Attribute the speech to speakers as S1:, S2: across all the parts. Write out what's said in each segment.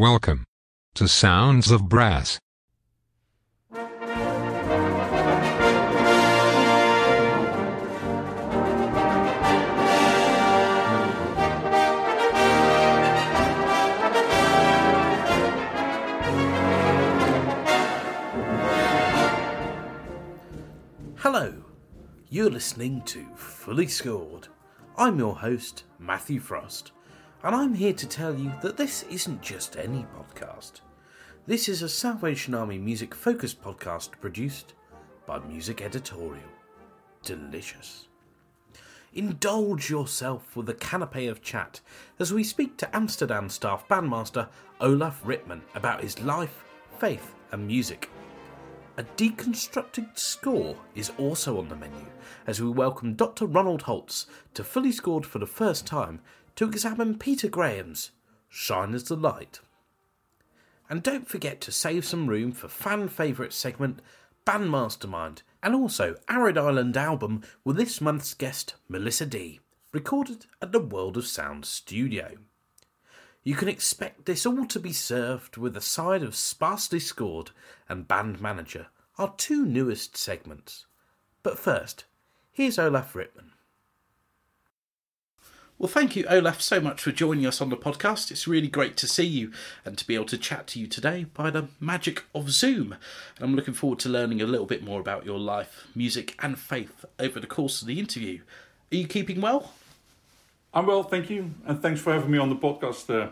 S1: Welcome to Sounds of Brass.
S2: Hello, you're listening to Fully Scored. I'm your host, Matthew Frost, and I'm here to tell you that this isn't just any podcast. This is a Salvation Army music focused podcast produced by Music Editorial. Delicious. Indulge yourself with a canapé of chat as we speak to Amsterdam staff bandmaster Olaf Ritman about his life, faith, and music. A deconstructed score is also on the menu as we welcome Dr. Ronald Holz to Fully Scored for the first time to examine Peter Graham's Shine as the Light. And don't forget to save some room for fan favourite segment Band Mastermind and also Arid Island album with this month's guest Melissa Dee, recorded at the World of Sound studio. You can expect this all to be served with a side of Sparsely Scored and Band Manager, our two newest segments. But first, here's Olaf Ritman. Well, thank you, Olaf, so much for joining us on the podcast. It's really great to see you and to be able to chat to you today by the magic of Zoom. And I'm looking forward to learning a little bit more about your life, music, and faith over the course of the interview. Are you keeping well?
S3: I'm well, thank you, and thanks for having me on the podcast. Uh,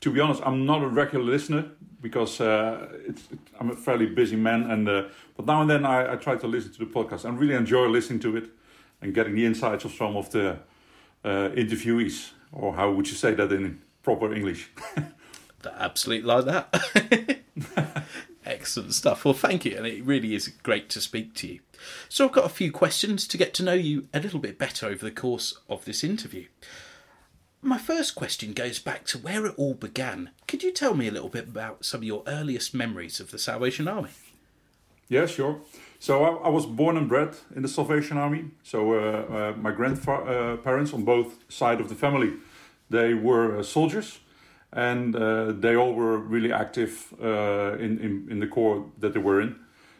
S3: to be honest, I'm not a regular listener because uh, it's, I'm a fairly busy man, and uh, but now and then I, I, try to listen to the podcast and really enjoy listening to it and getting the insights of some of the uh, interviewees, or how would you say that in proper English?
S2: Absolutely like that. Excellent stuff. Well, thank you, and it really is great to speak to you. So, I've got a few questions to get to know you a little bit better over the course of this interview. My first question goes back to where it all began. Could you tell me a little bit about some of your earliest memories of the Salvation Army?
S3: Yeah, sure. So I, I was born and bred in the Salvation Army. So uh, uh, my grandparents uh, on both sides of the family, they were uh, soldiers, and uh, they all were really active in, in in the corps that they were in.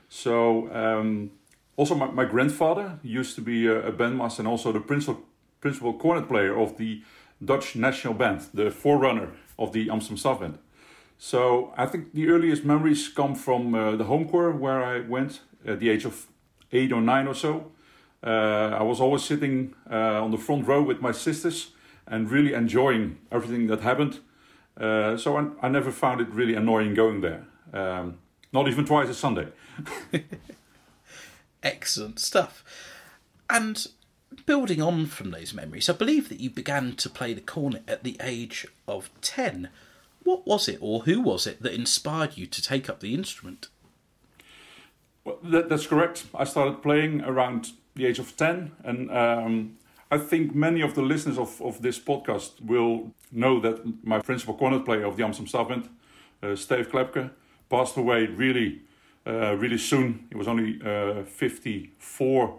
S3: So um, also my, my grandfather used to be a, a bandmaster and also the principal principal cornet player of the Dutch national band, the forerunner of the Amsterdam Staff Band. So I think the earliest memories come from uh, the home corps where I went at the age of eight or nine or so. Uh, I was always sitting uh, on the front row with my sisters and really enjoying everything that happened. Uh, so I, I, never found it really annoying going there. Um, not even twice a Sunday.
S2: Excellent stuff. And building on from those memories, I believe that you began to play the cornet at the age of 10. What was it, or who was it, that inspired you to take up the instrument?
S3: Well, that, that's correct. I started playing around the age of 10, and um, I think many of the listeners of, of this podcast will know that my principal cornet player of the Amsterdam Staff uh, Steve Klepke, passed away really, uh, really soon. He was only uh, 54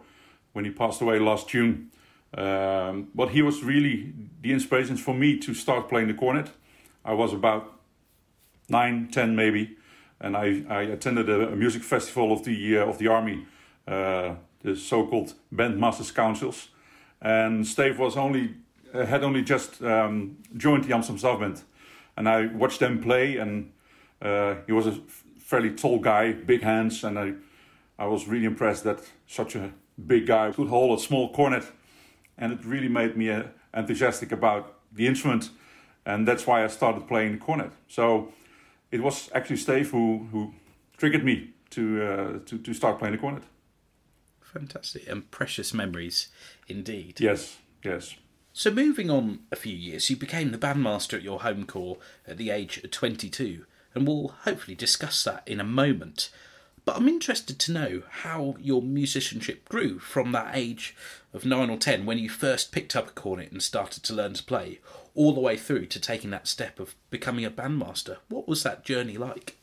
S3: when he passed away last June. Um, but he was really the inspiration for me to start playing the cornet. I was about nine, ten maybe, and I, I attended a, a music festival of the uh, of the army, uh, the so-called bandmasters councils, and Steve was only uh, had only just um, joined the Amsterdam Staff Band, and I watched them play, and uh, he was a fairly tall guy, big hands, and I I was really impressed that such a big guy could hold a small cornet, and it really made me uh, enthusiastic about the instrument, and that's why I started playing the cornet. So it was actually Steve who who triggered me to uh, to to start playing the cornet.
S2: Fantastic and precious memories, indeed.
S3: Yes, yes.
S2: So moving on a few years, you became the bandmaster at your home corps at the age of 22, and we'll hopefully discuss that in a moment. But I'm interested to know how your musicianship grew from that age of nine or ten when you first picked up a cornet and started to learn to play, all the way through to taking that step of becoming a bandmaster. What was that journey like?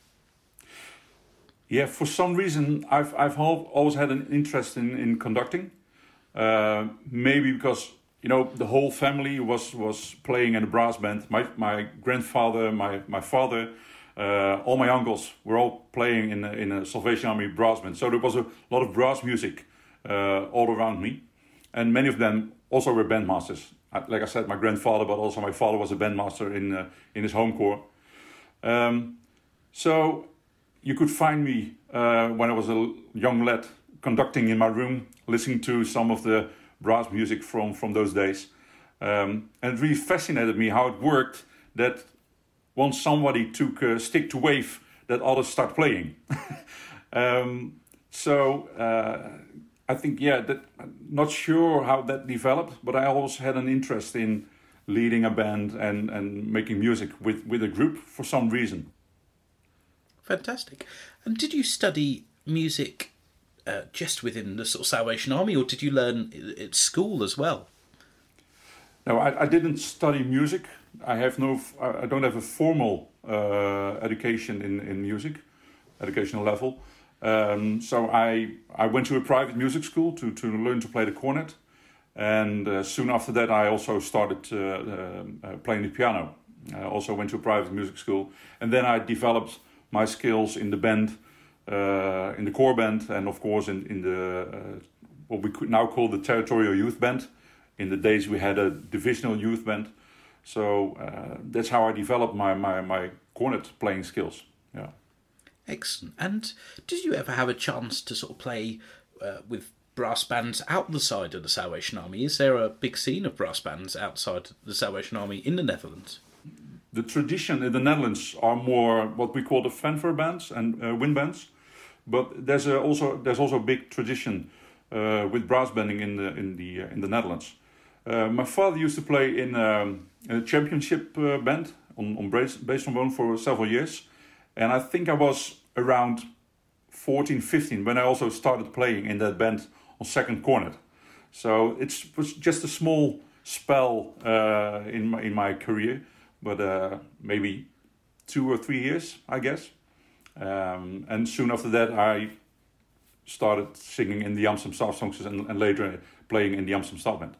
S3: Yeah, for some reason, I've I've always had an interest in in conducting. Uh, maybe because you know, the whole family was was playing in a brass band. My my grandfather, my my father, uh, all my uncles were all playing in a, in a Salvation Army brass band. So there was a lot of brass music uh, all around me, and many of them also were bandmasters. Like I said, my grandfather, but also my father was a bandmaster in uh, in his home corps. Um, so you could find me uh, when I was a young lad conducting in my room, listening to some of the brass music from from those days, um, and it really fascinated me how it worked that once somebody took a stick to wave, that others start playing. um, so uh, I think yeah, that I'm not sure how that developed, but I always had an interest in leading a band and and making music with with a group for some reason.
S2: Fantastic. And did you study music uh, just within the sort of Salvation Army, or did you learn at school as well?
S3: No, I, I didn't study music. I have no, I don't have a formal uh, education in, in music, educational level. Um, so I I went to a private music school to, to learn to play the cornet, and uh, soon after that I also started uh, uh playing the piano. I also went to a private music school, and then I developed my skills in the band, uh, in the corps band, and of course in in the uh, what we could now call the territorial youth band. In the days we had a divisional youth band, so uh, that's how I developed my, my my cornet playing skills. Yeah.
S2: Excellent. And did you ever have a chance to sort of play uh, with brass bands out the side of the Salvation Army? Is there a big scene of brass bands outside the Salvation Army in the Netherlands?
S3: the tradition in the Netherlands are more what we call the fanfare bands and uh, wind bands, but there's a also there's also a big tradition uh, with brass banding in the in the uh, in the Netherlands. Uh, my father used to play in, um, in a championship uh, band on on trombone for several years, and I think I was around 14, 15 when I also started playing in that band on second cornet. So it was just a small spell uh, in my in my career but uh, maybe two or three years, I guess. Um, and soon after that, I started singing in the Amsterdam Star Songs and, and later playing in the Amsterdam Staff Band.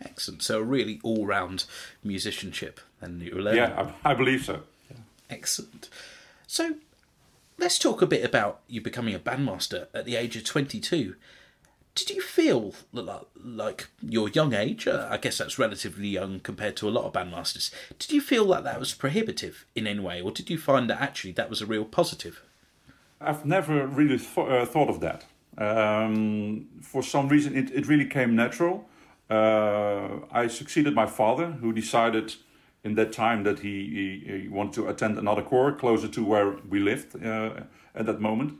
S2: Excellent. So, a really all round musicianship, and you were
S3: Yeah, I, I believe so. Yeah.
S2: Excellent. So, let's talk a bit about you becoming a bandmaster at the age of 22 did you feel like your young age? Uh, I guess that's relatively young compared to a lot of bandmasters. Did you feel like that was prohibitive in any way, or did you find that actually that was a real positive?
S3: I've never really th- uh, thought of that. Um, for some reason, it, it really came natural. Uh, I succeeded my father, who decided in that time that he, he, he wanted to attend another corps closer to where we lived uh, at that moment.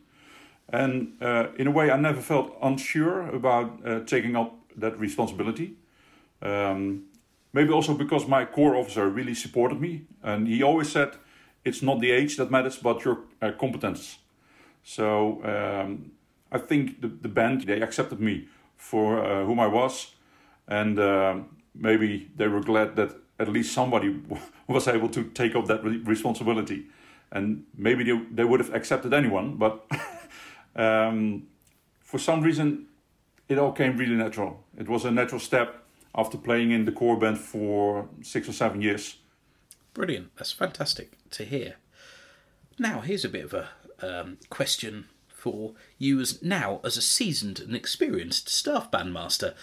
S3: And uh, in a way, I never felt unsure about uh, taking up that responsibility. Um, maybe also because my corps officer really supported me, and he always said, "It's not the age that matters, but your uh, competence." So um, I think the, the band they accepted me for uh, whom I was, and uh, maybe they were glad that at least somebody was able to take up that re- responsibility. And maybe they, they would have accepted anyone, but Um, for some reason, it all came really natural. It was a natural step after playing in the corps band for six or seven years.
S2: Brilliant. That's fantastic to hear. Now, here's a bit of a um, question for you as now as a seasoned and experienced staff bandmaster.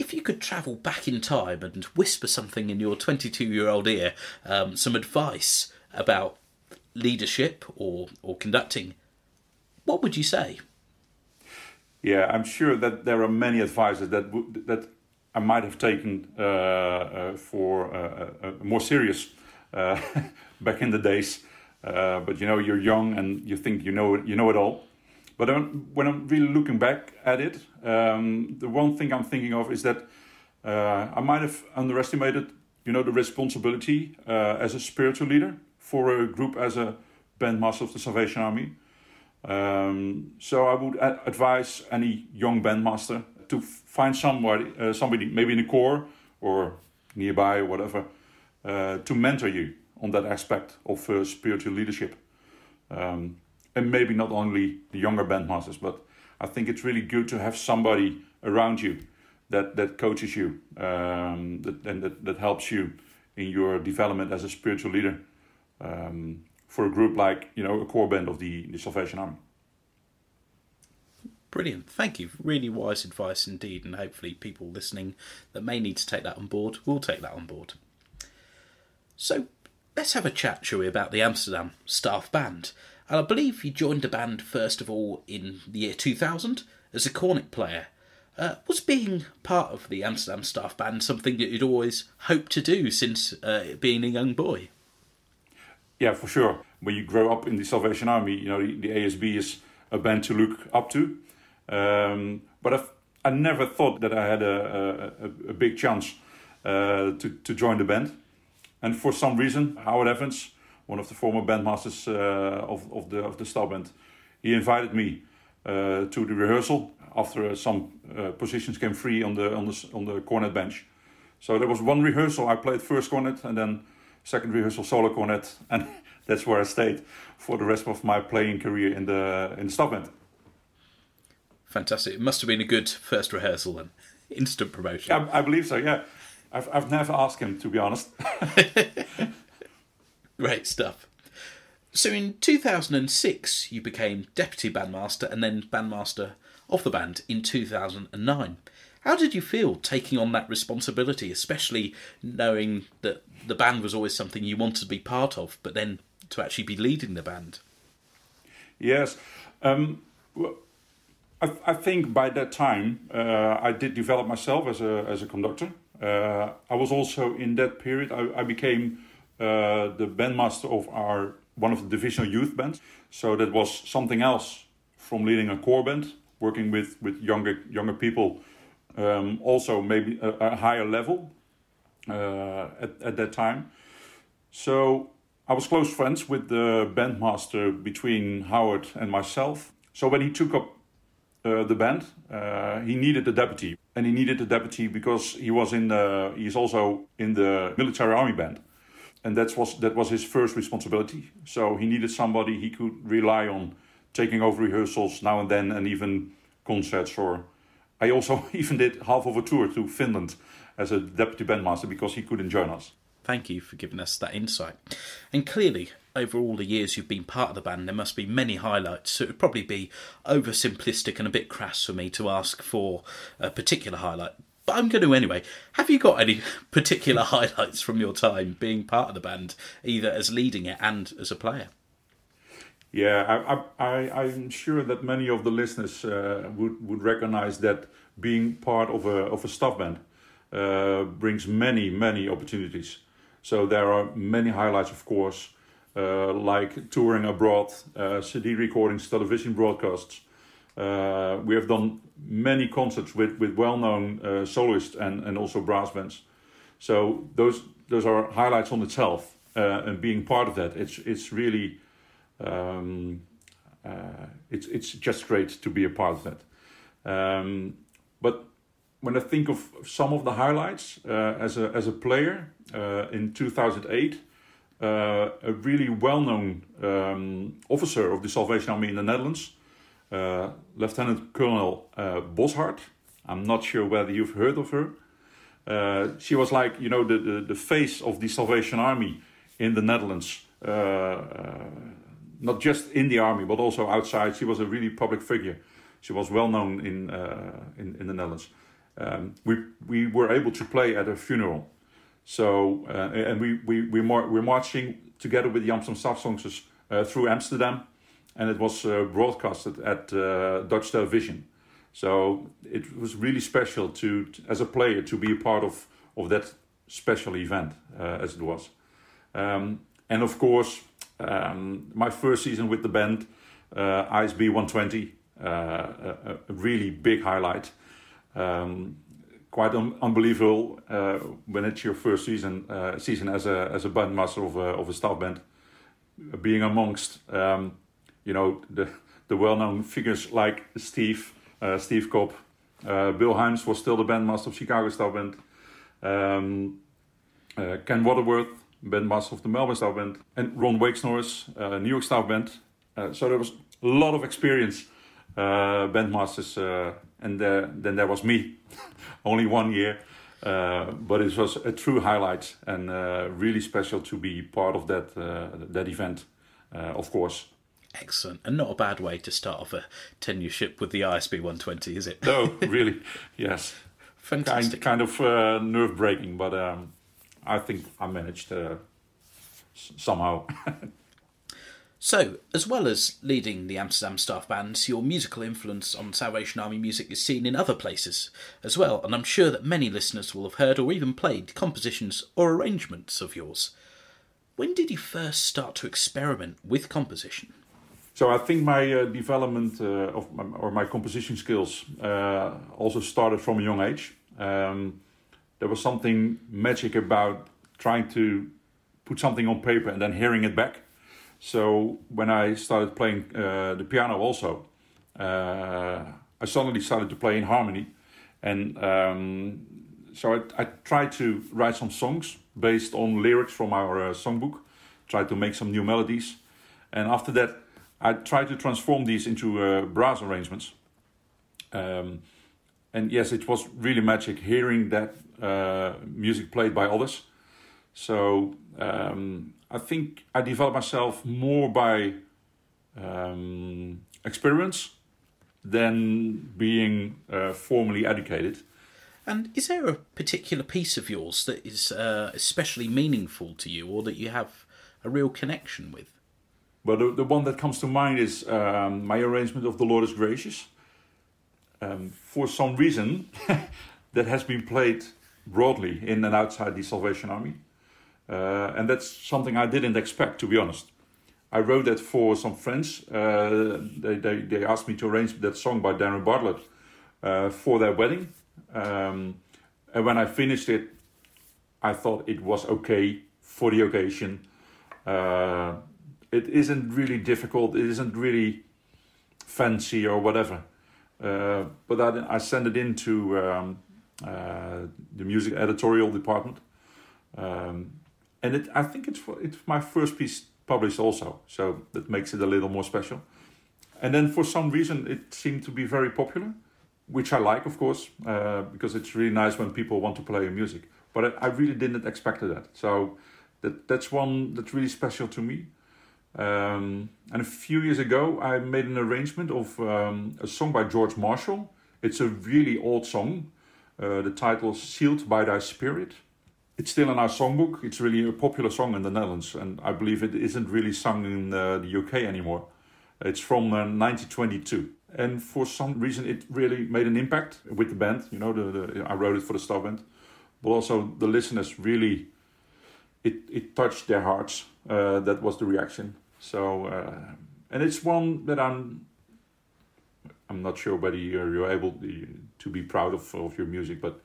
S2: If you could travel back in time and whisper something in your 22 year old ear, um, some advice about leadership or, or conducting what would you say?
S3: Yeah, I'm sure that there are many advices that that I might have taken uh, uh, for uh, uh more serious uh, back in the days. Uh, but you know, you're young and you think you know you know it all. But when I'm really looking back at it, um, the one thing I'm thinking of is that I might have underestimated, you know, the responsibility as a spiritual leader for a group as a bandmaster of the Salvation Army. Um, so I would ad- advise any young bandmaster to find somebody, uh, somebody maybe in the corps or nearby or whatever, uh, to mentor you on that aspect of uh, spiritual leadership. Um, and maybe not only the younger bandmasters, but I think it's really good to have somebody around you that that coaches you um, that, and that, that helps you in your development as a spiritual leader um, for a group like you know a corps band of the, the Salvation Army.
S2: Brilliant. Thank you. Really wise advice indeed. And hopefully, people listening that may need to take that on board will take that on board. So, let's have a chat, shall we, about the Amsterdam staff band. And I believe you joined the band first of all in the year 2000 as a cornet player. Uh, was being part of the Amsterdam staff band something that you'd always hoped to do since uh, being a young boy?
S3: Yeah, for sure. When you grow up in the Salvation Army, you know the, ASB is a band to look up to. Um, but I've, I never thought that I had a, a, a big chance uh, to, to join the band. And for some reason, Howard Evans, one of the former bandmasters uh, of, of, the, of the star band, he invited me uh, to the rehearsal after some uh, positions came free on the, on, the, on the cornet bench. So there was one rehearsal, I played first cornet, and then second rehearsal solo cornet, and that's where I stayed for the rest of my playing career in the in the staff band.
S2: Fantastic. It must have been a good first rehearsal and Instant promotion.
S3: I, I believe so, yeah. I've, I've never asked him, to be honest.
S2: Great stuff. So in 2006, you became deputy bandmaster and then bandmaster of the band in 2009. How did you feel taking on that responsibility, especially knowing that the band was always something you wanted to be part of, but then to actually be leading the band?
S3: Yes. Um, well, I, I, think by that time uh, I did develop myself as a as a conductor. Uh, I was also in that period. I, I became the bandmaster of our one of the divisional youth bands. So that was something else from leading a corps band, working with with younger younger people. Um, also maybe a, a higher level uh, at at that time. So I was close friends with the bandmaster between Howard and myself. So when he took up uh, the band. Uh, he needed a deputy, and he needed a deputy because he was in the, he's also in the military army band, and that was that was his first responsibility. So he needed somebody he could rely on, taking over rehearsals now and then, and even concerts. Or I also even did half of a tour to Finland as a deputy bandmaster because he couldn't join us.
S2: Thank you for giving us that insight. And clearly, over all the years you've been part of the band, there must be many highlights. So it would probably be oversimplistic and a bit crass for me to ask for a particular highlight. But I'm going to anyway. Have you got any particular highlights from your time being part of the band, either as leading it and as a player?
S3: Yeah, I, I'm sure that many of the listeners uh, would, would recognize that being part of a, of a staff band uh, brings many, many opportunities. So there are many highlights, of course uh, like touring abroad, uh, CD recordings, television broadcasts. Uh, we have done many concerts with, with well-known uh, soloists and, and also brass bands. So those those are highlights on itself, uh, and being part of that, it's it's really um, uh, it's it's just great to be a part of that. Um, but when I think of some of the highlights as a as a player in 2008 uh, a really well-known um, officer of the Salvation Army in the Netherlands, uh, Lieutenant Colonel uh, Bosshardt. I'm not sure whether you've heard of her. Uh, she was like, you know, the, the, the, face of the Salvation Army in the Netherlands. Uh, uh, not just in the army, but also outside. She was a really public figure. She was well known in, in, in the Netherlands. Um, we, we were able to play at her funeral. So, uh, and we, we, we mar- we're marching together with the Amsterdam Staff Songsters uh, through Amsterdam, and it was uh, broadcasted at uh, Dutch television. So it was really special to, as a player, to be a part of, of that special event, uh, as it was. Um, and of course, um, my first season with the band, ISB 120, a, a, really big highlight. Um, quite un- unbelievable uh, when it's your first season uh, season as a as a bandmaster of a, of a staff band, being amongst um, you know the the well known figures like Steve uh, Steve Cobb, uh, Bill Himes was still the bandmaster of Chicago staff band, um, uh, Ken Waterworth bandmaster of the Melbourne staff band, and Ron Waiksnoris uh, New York staff band. so there was a lot of experience bandmasters and uh, then there was me, only one year. Uh, but it was a true highlight and uh, really special to be part of that uh, that event, uh, of course.
S2: Excellent, and not a bad way to start off a tenureship with the ISB 120, is it?
S3: No, really, yes.
S2: Fantastic.
S3: Kind, kind of uh, nerve breaking, but um, I think I managed uh, s- somehow.
S2: So, as well as leading the Amsterdam staff bands, your musical influence on Salvation Army music is seen in other places as well, and I'm sure that many listeners will have heard or even played compositions or arrangements of yours. When did you first start to experiment with composition?
S3: So I think my uh, development uh, of my, or my composition skills uh, also started from a young age. Um, there was something magic about trying to put something on paper and then hearing it back. So when I started playing uh, the piano, also, uh, I suddenly started to play in harmony, and um, so I, I tried to write some songs based on lyrics from our uh, songbook. Tried to make some new melodies, and after that, I tried to transform these into uh, brass arrangements. Um, and yes, it was really magic hearing that uh, music played by others. So um, I think I developed myself more by um, experience than being uh, formally educated.
S2: And is there a particular piece of yours that is uh, especially meaningful to you or that you have a real connection with?
S3: But the, the one that comes to mind is um, my arrangement of The Lord is Gracious. Um, for some reason, that has been played broadly in and outside the Salvation Army. Uh, and that's something I didn't expect, to be honest. I wrote that for some friends. Uh, they, they, they asked me to arrange that song by Darren Bartlett uh, for their wedding. Um, and when I finished it, I thought it was okay for the occasion. Uh, it isn't really difficult, it isn't really fancy or whatever. Uh, but I, I sent it into um, uh, the music editorial department. Um, and it, I think it's it's my first piece published also, so that makes it a little more special. And then for some reason, it seemed to be very popular, which I like, of course, uh, because it's really nice when people want to play your music. But I, I really didn't expect that, so that that's one that's really special to me. Um, and a few years ago, I made an arrangement of um, a song by George Marshall. It's a really old song. Uh, the title Sealed by Thy Spirit. It's still in our songbook. It's really a popular song in the Netherlands, and I believe it isn't really sung in uh, the UK anymore. It's from uh, 1922, and for some reason, it really made an impact with the band. You know, the, the I wrote it for the staff band, but also the listeners really it it touched their hearts. Uh, that was the reaction. So, uh, and it's one that I'm. I'm not sure whether you're, you're able to, be proud of, of your music, but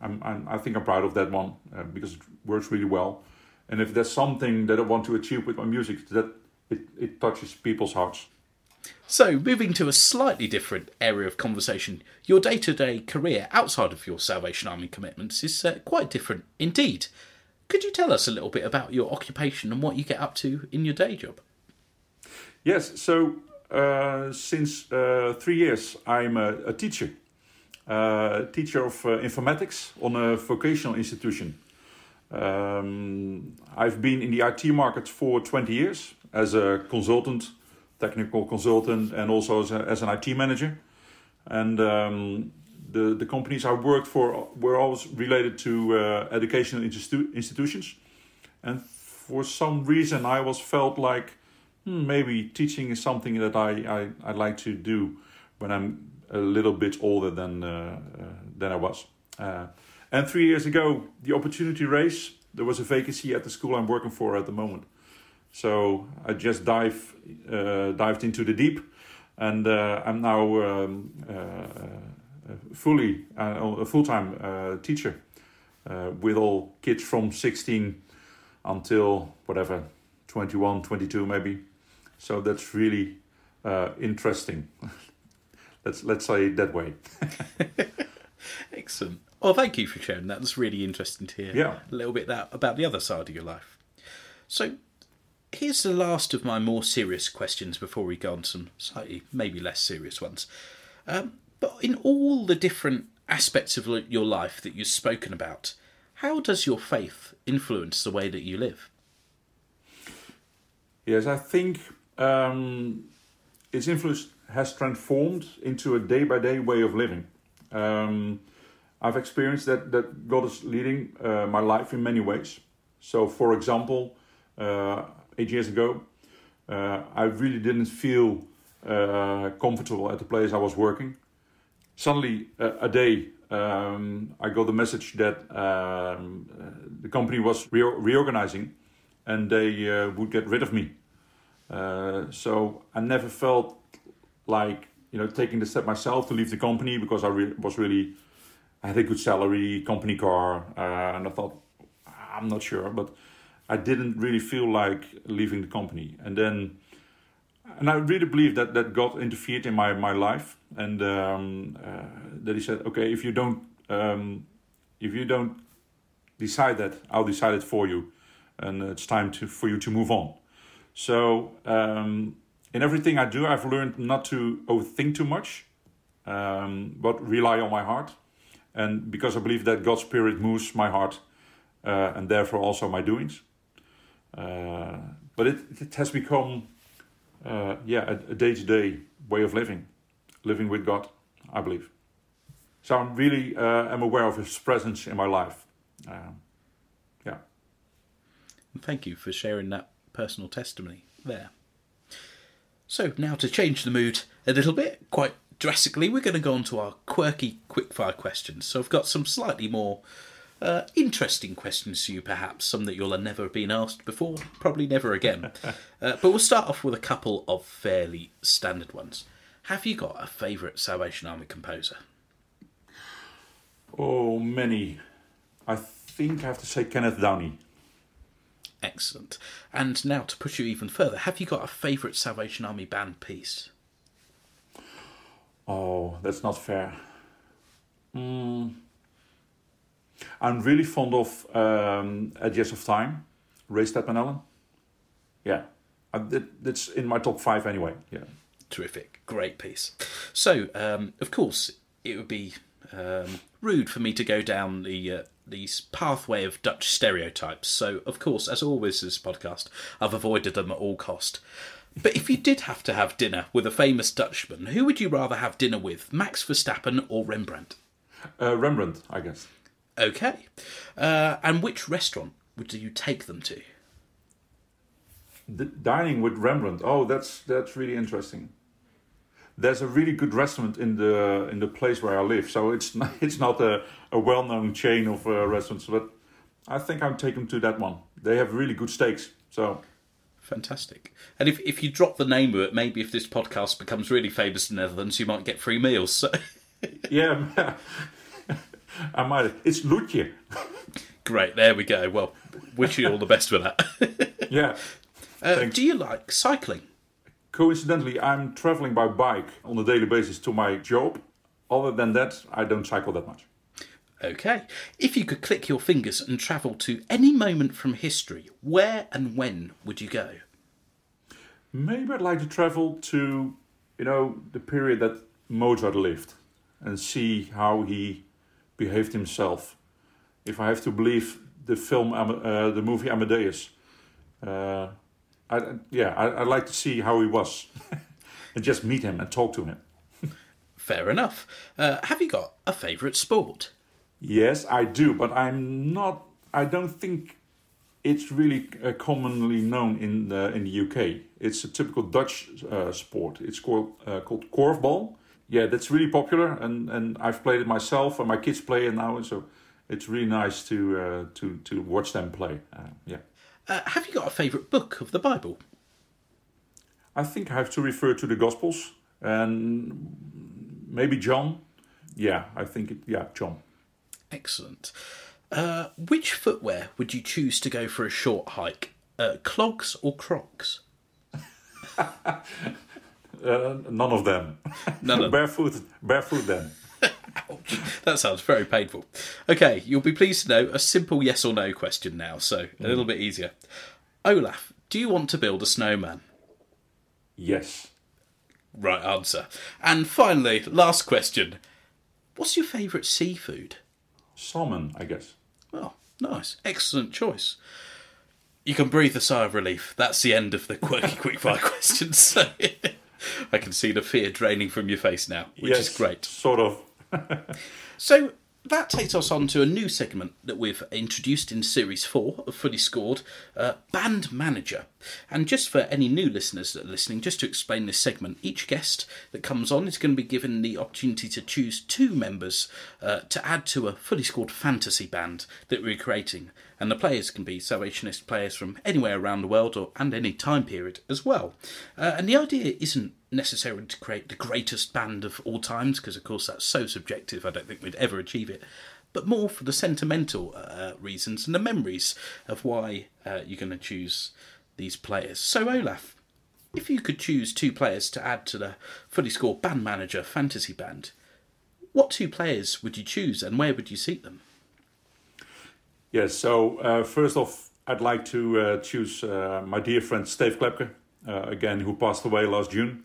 S3: I'm, I'm I think I'm proud of that one uh, because it works really well. And if there's something that I want to achieve with my music, that it, it touches people's hearts.
S2: So, moving to a slightly different area of conversation, your day to day career outside of your Salvation Army commitments is uh, quite different indeed. Could you tell us a little bit about your occupation and what you get up to in your day job?
S3: Yes, so uh, since uh, three years I'm a, a teacher, uh, teacher of uh, informatics on a vocational institution. Um, I've been in the IT market for 20 years as a consultant, technical consultant, and also as, a, as an IT manager. And um, the, the companies I worked for were always related to uh, educational institu- institutions. And for some reason, I was felt like hmm, maybe teaching is something that I, I, I like to do when I'm a little bit older than, uh, uh, than I was. Uh, and three years ago, the opportunity race, there was a vacancy at the school I'm working for at the moment. So I just dive, uh, dived into the deep, and uh, I'm now um, Uh, fully uh, a full-time uh, teacher with all kids from 16 until whatever 21, 22 maybe. So that's really interesting. let's let's say it that way.
S2: Excellent. Well, thank you for sharing that. That's really interesting to hear.
S3: Yeah.
S2: A little bit that about the other side of your life. So, here's the last of my more serious questions before we go on some slightly maybe less serious ones. Um, But in all the different aspects of your life that you've spoken about, how does your faith influence the way that you live?
S3: Yes, I think um, its influence has transformed into a day by day way of living. Um, I've experienced that, that God is leading uh, my life in many ways. So, for example, uh, eight years ago, uh, I really didn't feel uh, comfortable at the place I was working. Suddenly, a day, um, I got the message that um, uh, the company was re- reorganizing and they uh, would get rid of me. Uh, so I never felt like you know taking the step myself to leave the company because I re- was really I had a good salary, company car, uh, and I thought I'm not sure, but I didn't really feel like leaving the company. And then, and I really believe that that God interfered in my my life, and um, uh, that He said, okay, if you don't um, if you don't decide that, I'll decide it for you, and it's time to for you to move on. So um, in everything I do, I've learned not to overthink too much, um, but rely on my heart. And because I believe that God's Spirit moves my heart uh, and therefore also my doings. Uh, but it, it has become, uh, yeah, a day to day way of living, living with God, I believe. So I'm really uh, am aware of His presence in my life. Um, yeah.
S2: Thank you for sharing that personal testimony there. So now to change the mood a little bit, quite drastically, we're going to go on to our quirky quickfire questions. So I've got some slightly more uh, interesting questions to you, perhaps some that you'll have never been asked before, probably never again. uh, but we'll start off with a couple of fairly standard ones. Have you got a favourite Salvation Army composer?
S3: Oh, many. I think I have to say Kenneth Downie.
S2: Excellent. And now to push you even further, have you got a favourite Salvation Army band piece?
S3: Oh, that's not fair. Mm. I'm really fond of um, Edges of Time, Ray Steadman Allen. Yeah, I, that, that's in my top five anyway. Yeah.
S2: Terrific, great piece. So, um, of course, it would be um, rude for me to go down the uh, the pathway of Dutch stereotypes. So, of course, as always, this podcast, I've avoided them at all cost. But if you did have to have dinner with a famous Dutchman, who would you rather have dinner with, Max Verstappen or Rembrandt?
S3: Uh, Rembrandt, I guess.
S2: Okay. Uh, and which restaurant would you take them to?
S3: The dining with Rembrandt. Oh, that's that's really interesting. There's a really good restaurant in the in the place where I live, so it's not, it's not a, a well known chain of uh, restaurants, but I think I'm taking to that one. They have really good steaks, so
S2: Fantastic. And if, if you drop the name of it, maybe if this podcast becomes really famous in the Netherlands, you might get free meals. So.
S3: yeah, I might. It's Lutje.
S2: Great, there we go. Well, wish you all the best with that.
S3: yeah.
S2: Uh, do you like cycling?
S3: Coincidentally, I'm traveling by bike on a daily basis to my job. Other than that, I don't cycle that much.
S2: Okay. If you could click your fingers and travel to any moment from history, where and when would you go?
S3: Maybe I'd like to travel to, you know, the period that Mozart lived and see how he behaved himself. If I have to believe the film, uh, the movie Amadeus, uh, I, yeah, I, I'd like to see how he was and just meet him and talk to him.
S2: Fair enough. Uh, have you got a favourite sport?
S3: Yes, I do, but I'm not. I don't think it's really uh, commonly known in the in the UK. It's a typical Dutch uh, sport. It's called uh, called korfball. Yeah, that's really popular, and, and I've played it myself, and my kids play it now, and so it's really nice to uh, to to watch them play. Uh, yeah.
S2: Uh, have you got a favourite book of the Bible?
S3: I think I have to refer to the Gospels and maybe John. Yeah, I think it. Yeah, John.
S2: Excellent. Uh, which footwear would you choose to go for a short hike? Uh, clogs or Crocs?
S3: uh, none of them.
S2: None of
S3: barefoot. Barefoot then.
S2: Ouch. That sounds very painful. Okay, you'll be pleased to know a simple yes or no question now, so a little bit easier. Olaf, do you want to build a snowman?
S3: Yes.
S2: Right answer. And finally, last question. What's your favourite seafood?
S3: Salmon, I guess.
S2: Well, nice. Excellent choice. You can breathe a sigh of relief. That's the end of the quirky quickfire questions. I can see the fear draining from your face now, which
S3: yes,
S2: is great.
S3: Sort of.
S2: so that takes us on to a new segment that we've introduced in Series 4 of Fully Scored uh, Band Manager. And just for any new listeners that are listening, just to explain this segment, each guest that comes on is going to be given the opportunity to choose two members uh, to add to a fully scored fantasy band that we're creating. And the players can be Salvationist players from anywhere around the world or and any time period as well. Uh, and the idea isn't necessarily to create the greatest band of all times, because of course that's so subjective, I don't think we'd ever achieve it, but more for the sentimental uh, reasons and the memories of why uh, you're going to choose these players. So, Olaf, if you could choose two players to add to the fully scored band manager fantasy band, what two players would you choose and where would you seat them?
S3: Yes, so uh, first off, I'd like to uh, choose uh, my dear friend Steve Klepke, uh, again, who passed away last June.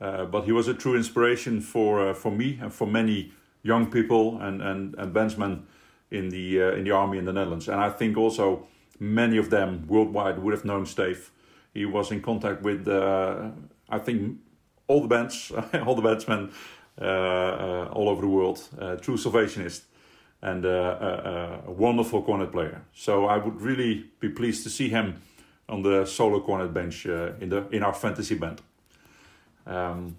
S3: Uh, but he was a true inspiration for uh, for me and for many young people and and, and bandsmen in the uh, in the army in the Netherlands. And I think also many of them worldwide would have known Steve. He was in contact with uh, I think all the bands, all the bandsmen uh, all over the world. A true Salvationist and a wonderful cornet player. So I would really be pleased to see him on the solo cornet bench in the in our fantasy band. Um,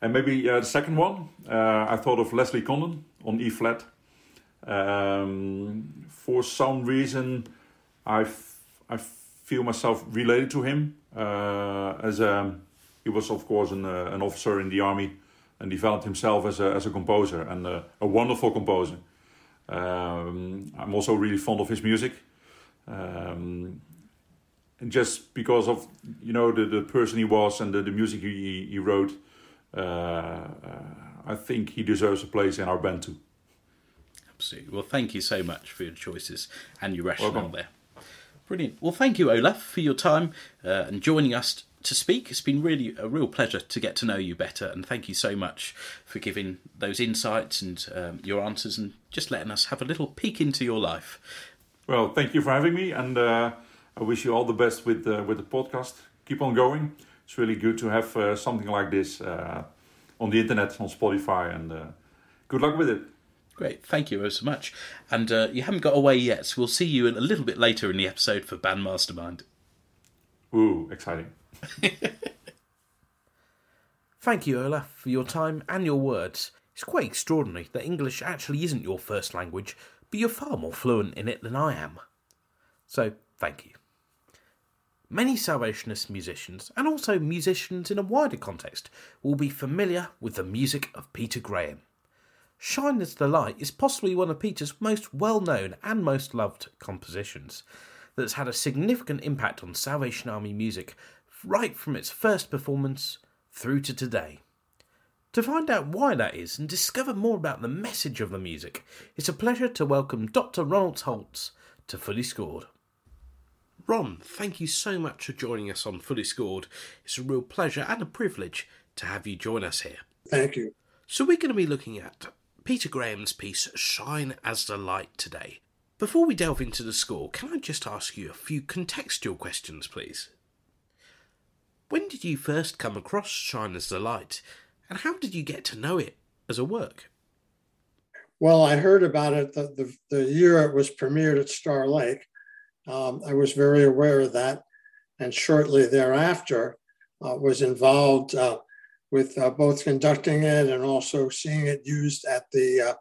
S3: and maybe uh, the second one, uh, I thought of Leslie Condon on E flat. Um, for some reason, I, I feel myself related to him uh, as a, he was of course an, uh, an officer in the army and developed himself as a, as a composer and a, a wonderful composer. Um, I'm also really fond of his music. Um, just because of you know the, the person he was and the, the music he, he wrote, uh, uh, I think he deserves a place in our band too.
S2: Absolutely. Well, thank you so much for your choices and your rationale Welcome. there. Brilliant. Well, thank you, Olaf, for your time uh, and joining us to speak. It's been really a real pleasure to get to know you better, and thank you so much for giving those insights and um, your answers and just letting us have a little peek into your life.
S3: Well, thank you for having me, and uh, I wish you all the best with uh, with the podcast. Keep on going. It's really good to have uh, something like this uh, on the internet on Spotify, and uh, good luck with it.
S2: Great, thank you so much. And uh, you haven't got away yet, so we'll see you a little bit later in the episode for Band Mastermind.
S3: Ooh, exciting!
S2: Thank you, Olaf, for your time and your words. It's quite extraordinary that English actually isn't your first language, but you're far more fluent in it than I am. So, thank you. Many Salvationist musicians, and also musicians in a wider context, will be familiar with the music of Peter Graham. Shine as the Light is possibly one of Peter's most well known and most loved compositions, that's had a significant impact on Salvation Army music right from its first performance through to today. To find out why that is and discover more about the message of the music, it's a pleasure to welcome Dr. Ronald Holz to Fully Scored. Ron, thank you so much for joining us on Fully Scored. It's a real pleasure and a privilege to have you join us here.
S4: Thank you.
S2: So, we're going to be looking at Peter Graham's piece, Shine as the Light, today. Before we delve into the score, can I just ask you a few contextual questions, please? When did you first come across Shine as the Light, and how did you get to know it as a work?
S4: Well, I heard about it the, the, the year it was premiered at Star Lake um, I was very aware of that. And shortly thereafter, uh, was involved uh, with uh, both conducting it and also seeing it used at the uh,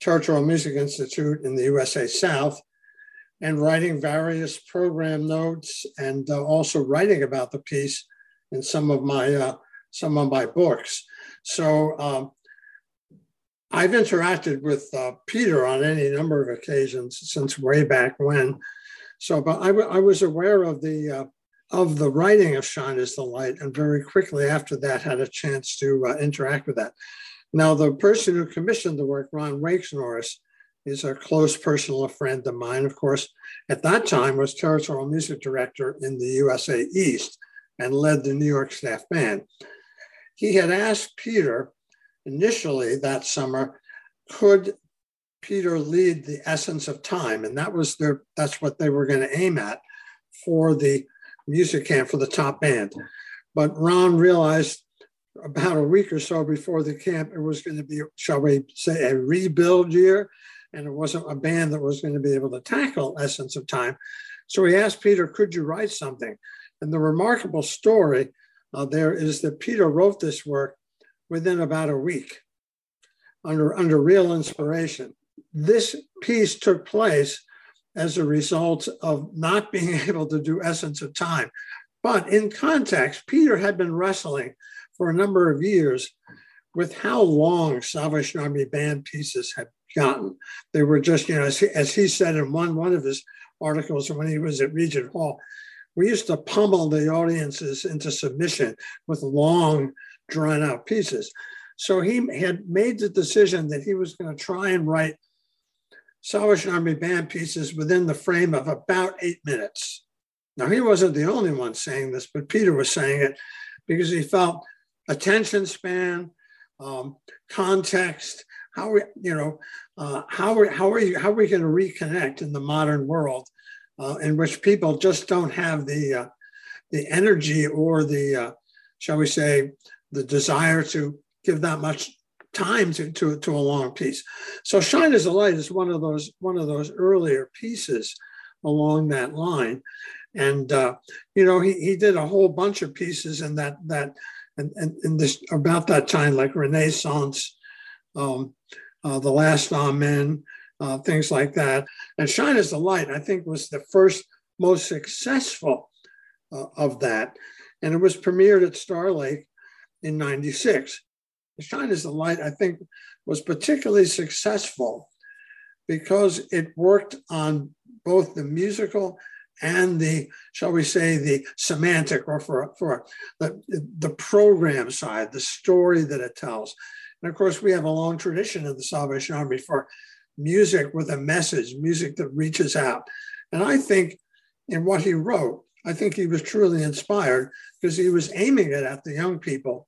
S4: Territorial Music Institute in the USA South and writing various program notes and uh, also writing about the piece in some of my uh, some of my books. So um, I've interacted with Peter on any number of occasions since way back when. So, but I, w- I was aware of the uh, of the writing of Shine as the Light, and very quickly after that had a chance to uh, interact with that. Now, the person who commissioned the work, Ron Waiksnoris, is a close personal friend of mine. Of course, at that time was territorial music director in the USA East and led the New York staff band. he had asked Peter initially that summer, could Peter lead the essence of time? And that was their that's what they were going to aim at for the music camp for the top band. But Ron realized about a week or so before the camp, it was going to be, shall we say, a rebuild year. And it wasn't a band that was going to be able to tackle Essence of Time. So he asked Peter, could you write something? And the remarkable story uh, there is that Peter wrote this work within about a week under, under real inspiration. This piece took place as a result of not being able to do Essence of Time. But in context, Peter had been wrestling for a number of years with how long Salvation Army band pieces had gotten. They were just, you know, as he, as he said in one, one of his articles when he was at Regent Hall, we used to pummel the audiences into submission with long, drawn out pieces. So he had made the decision that he was going to try and write Salvation Army band pieces within the frame of about eight minutes. Now, he wasn't the only one saying this, but Peter was saying it because he felt attention span, um, context, how we, you know, uh, how, we, how are you, how are we going to reconnect in the modern world uh, in which people just don't have the uh, the energy or the uh, shall we say the desire to give that much time to, to, to a long piece. So Shine as a Light is one of those one of those earlier pieces along that line. And uh, you know, he, he did a whole bunch of pieces in that that and, and, this about that time, like Renaissance, um, uh, The Last Amen, uh, things like that. And Shine as the Light, I think, was the first most successful uh, of that. And it was premiered at Star Lake in 96. Shine as the Light, I think, was particularly successful because it worked on both the musical and the, shall we say, the semantic or for, for the, the program side, the story that it tells. And of course, we have a long tradition in the Salvation Army for music with a message, music that reaches out. And I think in what he wrote, I think he was truly inspired because he was aiming it at the young people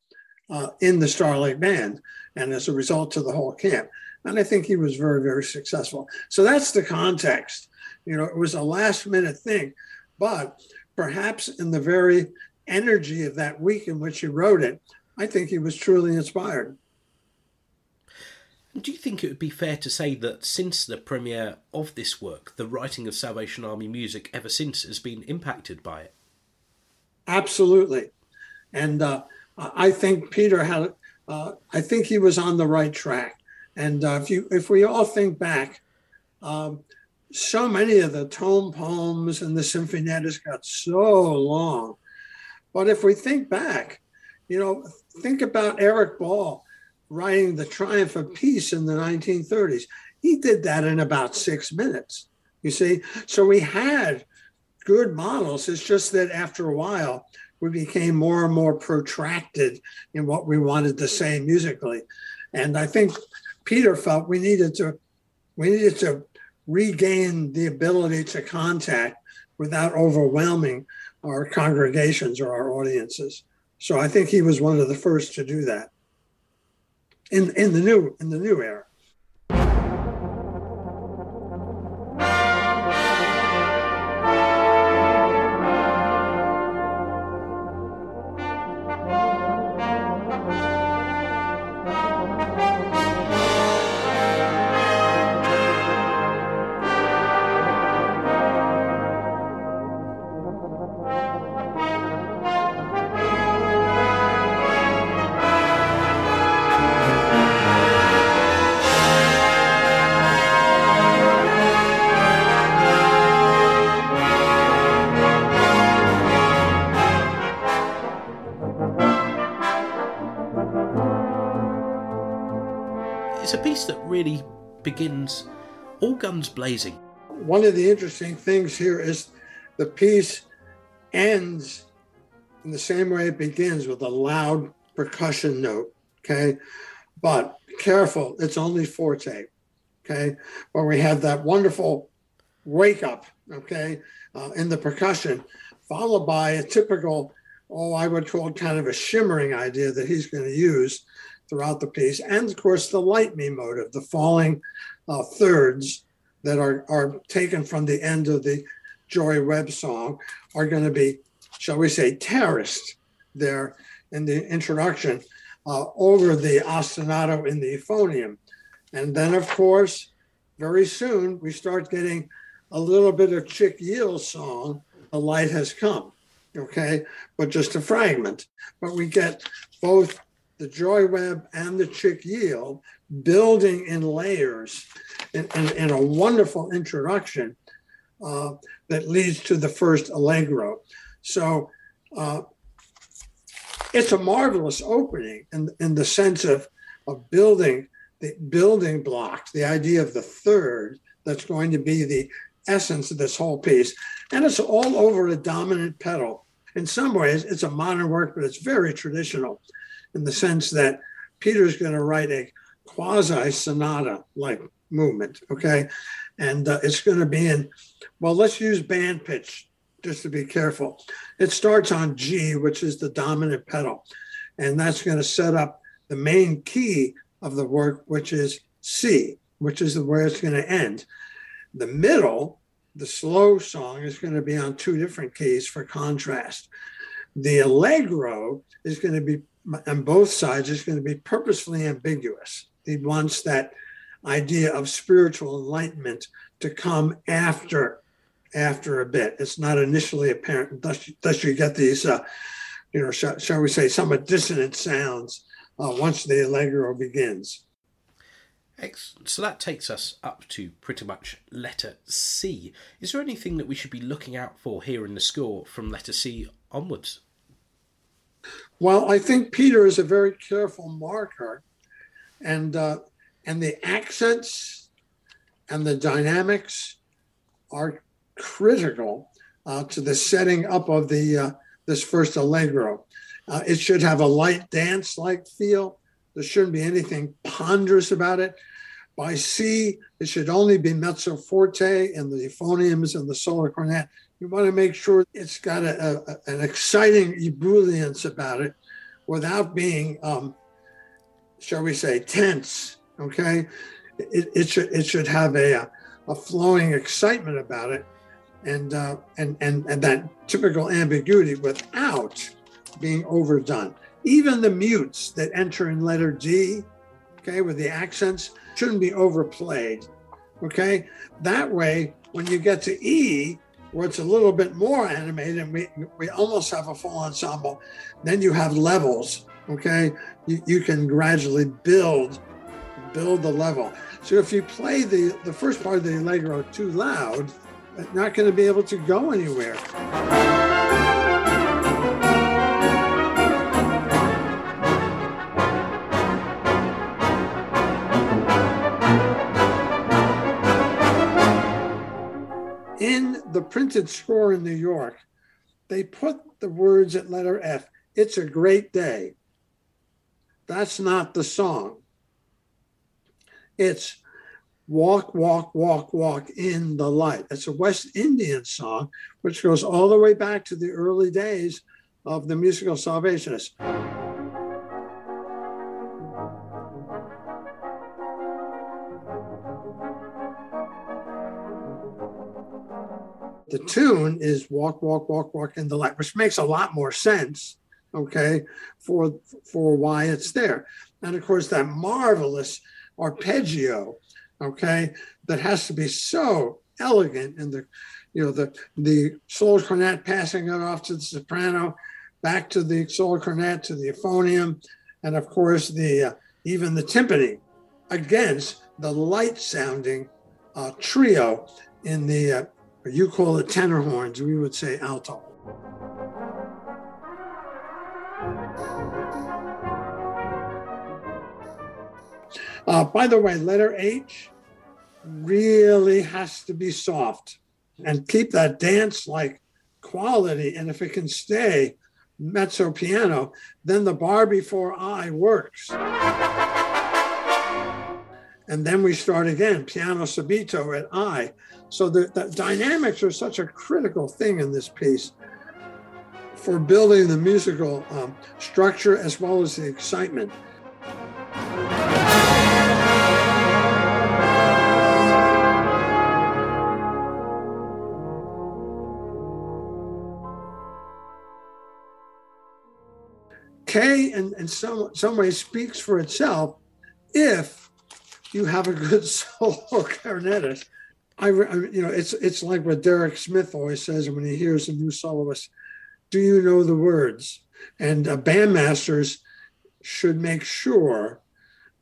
S4: uh, in the Starlight Band and as a result to the whole camp. And I think he was very, very successful. So that's the context. You know, it was a last minute thing, but perhaps in the very energy of that week in which he wrote it, I think he was truly inspired.
S2: Do you think it would be fair to say that since the premiere of this work, the writing of Salvation Army music ever since has been impacted by it?
S4: Absolutely. And uh, I think Peter had, uh, I think he was on the right track. And uh, if you, if we all think back, um, so many of the tone poems and the sinfoniettas got so long. But if we think back, you know, think about Eric Ball writing The Triumph of Peace in the 1930s. He did that in about six minutes, you see. So we had good models. It's just that after a while, we became more and more protracted in what we wanted to say musically. And I think Peter felt we needed to we needed to regain the ability to contact without overwhelming our congregations or our audiences. So I think he was one of the first to do that in in the new in the new era.
S2: Guns blazing.
S4: One of the interesting things here is the piece ends in the same way it begins with a loud percussion note. Okay. But careful, it's only forte. Okay. Where we have that wonderful wake up. Okay. Uh, in the percussion, followed by a typical oh, I would call kind of a shimmering idea that he's going to use throughout the piece. And of course, the leitmotiv, the falling uh, thirds that are, are taken from the end of the Joy Webb song are going to be, shall we say, terraced there in the introduction uh, over the ostinato in the euphonium. And then, of course, very soon we start getting a little bit of Chick Yuill's song, The Light Has Come, okay, but just a fragment. But we get both the Joy Webb and the Chick Yuill building in layers and, in, in a wonderful introduction uh, that leads to the first Allegro. So uh, it's a marvelous opening in, in the sense of, of building the building blocks, the idea of the third that's going to be the essence of this whole piece. And it's all over a dominant pedal. In some ways, it's a modern work, but it's very traditional in the sense that Peter's going to write a quasi sonata like movement. Okay. And uh, it's going to be in, well, let's use band pitch just to be careful. It starts on G, which is the dominant pedal. And that's going to set up the main key of the work, which is C, which is where it's going to end. The middle, the slow song, is going to be on two different keys for contrast. The allegro is going to be on both sides is going to be purposefully ambiguous. He wants that idea of spiritual enlightenment to come after after a bit. It's not initially apparent. Thus, thus you get these, uh, you know, shall, shall, we say, somewhat dissonant sounds uh, once the allegro begins.
S2: Excellent. So that takes us up to pretty much letter C. Is there anything that we should be looking out for here in the score from letter C onwards?
S4: Well, I think Peter is a very careful marker, and uh, and the accents and the dynamics are critical uh, to the setting up of the uh, this first allegro. Uh, it should have a light dance-like feel. There shouldn't be anything ponderous about it. By C, it should only be mezzo forte and the euphoniums and the solo cornet you want to make sure it's got a, a, an exciting ebullience about it without being, um, shall we say, tense. Okay, it, it should it should have a a flowing excitement about it, and uh, and and and that typical ambiguity without being overdone. Even the mutes that enter in letter D, okay, with the accents, shouldn't be overplayed. Okay, that way when you get to E, where it's a little bit more animated and we, we almost have a full ensemble. Then you have levels, okay? You, you can gradually build build the level. So if you play the, the first part of the Allegro too loud, not going to be able to go anywhere. The printed score in New York, they put the words at letter F. It's a great day. That's not the song. It's walk, walk, walk, walk in the light. It's a West Indian song, which goes all the way back to the early days of the musical Salvationists. The tune is walk, walk, walk, walk in the light, which makes a lot more sense, okay, for for why it's there. And of course, that marvelous arpeggio, okay, that has to be so elegant in the, you know, the the solo cornet passing it off to the soprano, back to the solo cornet to the euphonium, and of course the uh, even the timpani against the light sounding uh, trio in the uh, you call it tenor horns, we would say alto. Uh, by the way, letter H really has to be soft and keep that dance like quality. And if it can stay mezzo piano, then the bar before I works. And then we start again, piano subito at I. So the, the dynamics are such a critical thing in this piece. for building the musical um, structure as well as the excitement. K in, in some, some ways speaks for itself if you have a good solo cornetist. I, you know, it's it's like what Derek Smith always says when he hears a new soloist. Do you know the words? And uh, bandmasters should make sure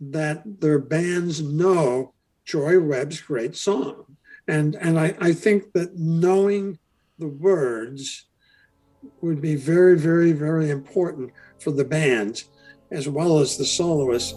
S4: that their bands know Joy Webb's great song. And and I, I think that knowing the words would be very, very, very important for the band as well as the soloists.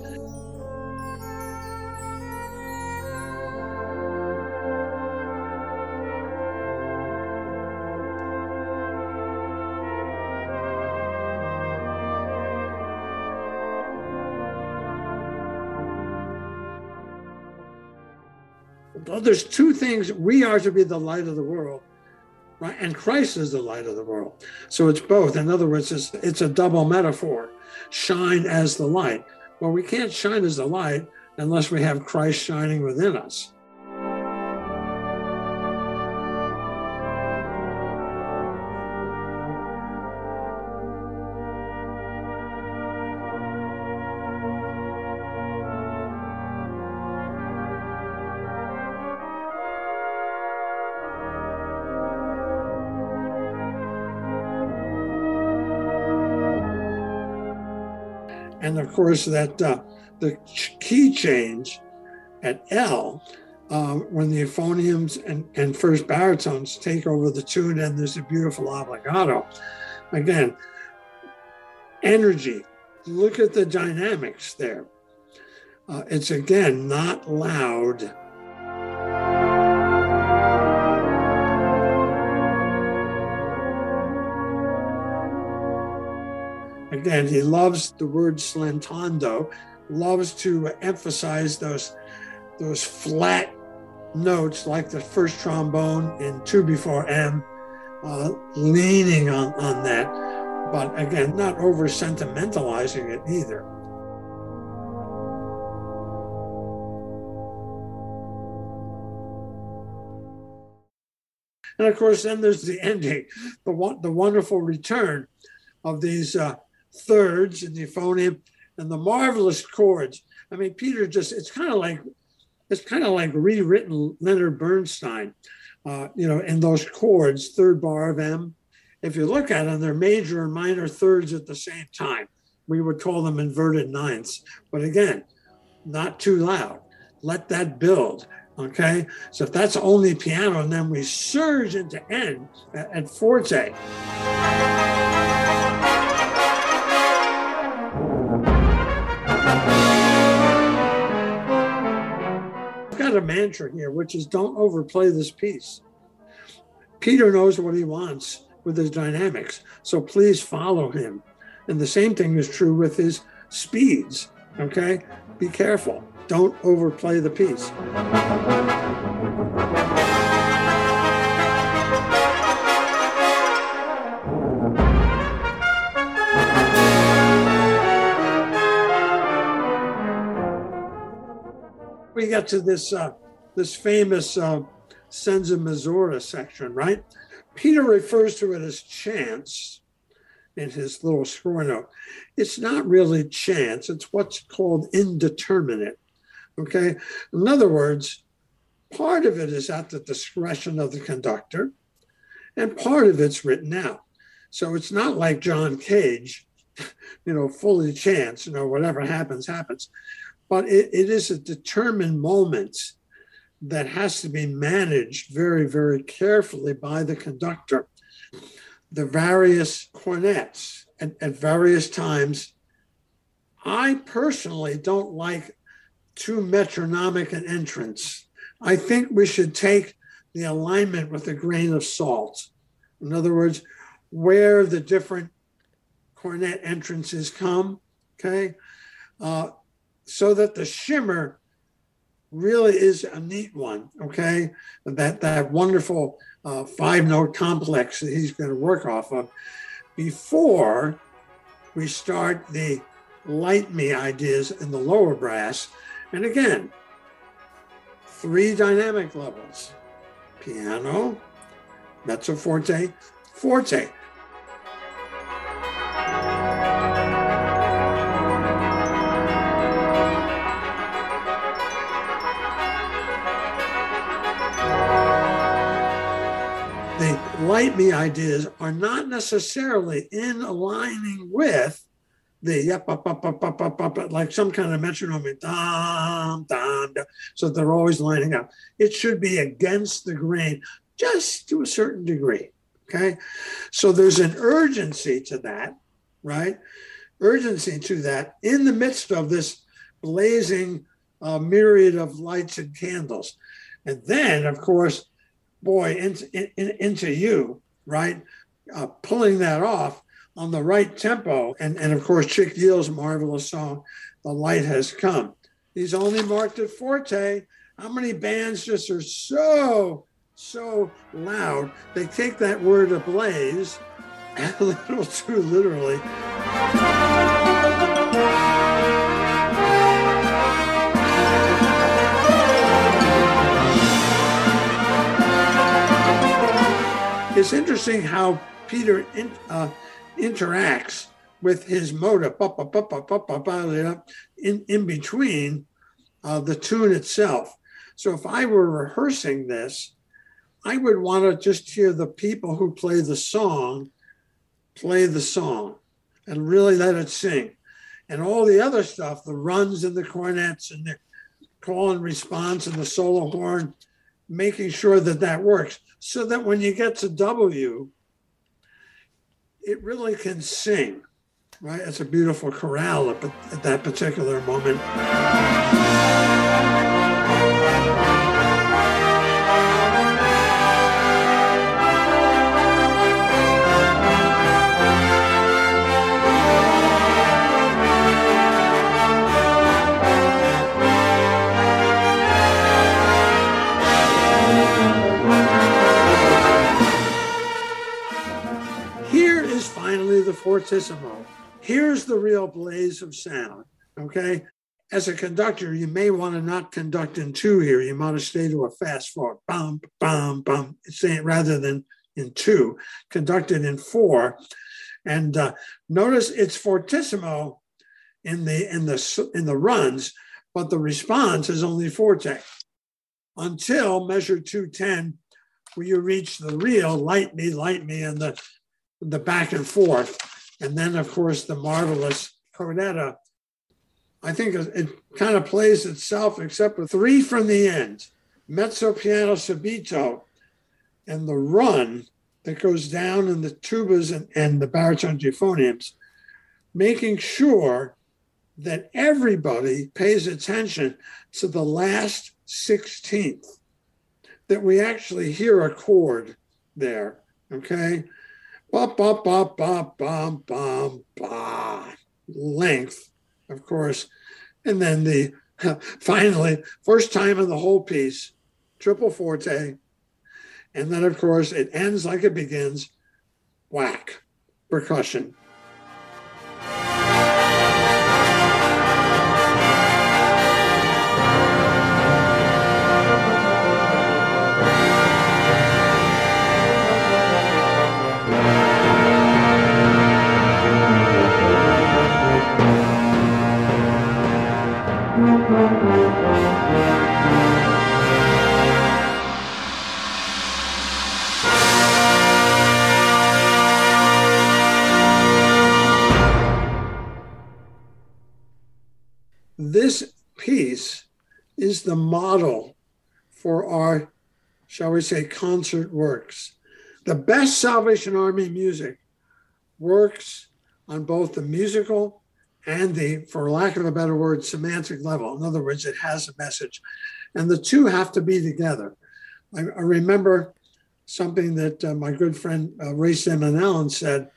S4: Well, there's two things. We are to be the light of the world right? And Christ is the light of the world. So it's both. In other words, it's, it's a double metaphor shine as the light. Well, we can't shine as the light unless we have Christ shining within us. Course that uh, the key change at L um, when the euphoniums and, and first baritones take over the tune and there's a beautiful obligato. Again, energy. Look at the dynamics there. Uh, it's again not loud Again, he loves the word slantando, loves to emphasize those, those flat notes like the first trombone in two before M, uh, leaning on, on that, but again, not over sentimentalizing it either. And of course, then there's the ending, the, the wonderful return of these uh, thirds in the euphonium and the marvelous chords. I mean, Peter just, it's kind of like, it's kind of like rewritten Leonard Bernstein, uh, you know, in those chords, third bar of M. If you look at them, they're major and minor thirds at the same time. We would call them inverted ninths. But again, not too loud. Let that build. Okay. So if that's only piano, and then we surge into N at, at forte. A mantra here, which is don't overplay this piece. Peter knows what he wants with his dynamics, so please follow him. And the same thing is true with his speeds. Okay? Be careful. Don't overplay the piece. We get to this uh, this famous uh, Senza Misura section, right? Peter refers to it as chance in his little score note. It's not really chance, it's what's called indeterminate. Okay. In other words, part of it is at the discretion of the conductor, and part of it's written out. So it's not like John Cage, you know, fully chance, you know, whatever happens, happens but it, it is a determined moment that has to be managed very, very carefully by the conductor. The various cornets at, at various times. I personally don't like too metronomic an entrance. I think we should take the alignment with a grain of salt. In other words, where the different cornet entrances come, okay? Uh, so that the shimmer really is a neat one. Okay, that that wonderful uh, five note complex that he's going to work off of. before we start the light me ideas in the lower brass. And again, three dynamic levels piano, mezzo forte, forte. Light me ideas are not necessarily in aligning with the yep, up, up, up, up, up, up, like some kind of metronome, dum, dum, dum. So they're always lining up. It should be against the grain, just to a certain degree. Okay. So there's an urgency to that, right? Urgency to that in the midst of this blazing uh, myriad of lights and candles. And then, of course, boy, into, in, into you, right? Uh, pulling that off on the right tempo. And, and of course, Chick Yuill's marvelous song, The Light Has Come. He's only marked at forte. How many bands just are so, so loud? They take that word ablaze a little too literally. It's interesting how Peter in, uh, interacts with his motive in, in between uh, the tune itself. So if I were rehearsing this, I would want to just hear the people who play the song play the song and really let it sing. And all the other stuff, the runs and the cornets and the call and response and the solo horn, making sure that that works so that when you get to W, it really can sing, right? It's a beautiful chorale at, at that particular moment. Fortissimo. Here's the real blaze of sound. Okay. As a conductor, you may want to not conduct in two here. You might to stay to a fast four, bum, bum, bum, saying rather than in two, conducted in four. And uh, notice it's fortissimo in the in the in the runs, but the response is only forte until measure 210, where you reach the real light me, light me, and the the back and forth. And then, of course, the marvelous codetta. I think it kind of plays itself, except with three from the end mezzo piano subito, and the run that goes down in the tubas and, and the baritone euphoniums, making sure that everybody pays attention to the last 16th, that we actually hear a chord there. Okay. Ba, ba, ba, ba, ba, ba, ba. Length, of course. And then the finally, first time in the whole piece, triple forte. And then, of course, it ends like it begins whack, percussion. This piece is the model for our, shall we say, concert works. The best Salvation Army music works on both the musical and the, for lack of a better word, semantic level. In other words, it has a message. And the two have to be together. I, I remember something that uh, my good friend uh, Ray Steadman-Allen said.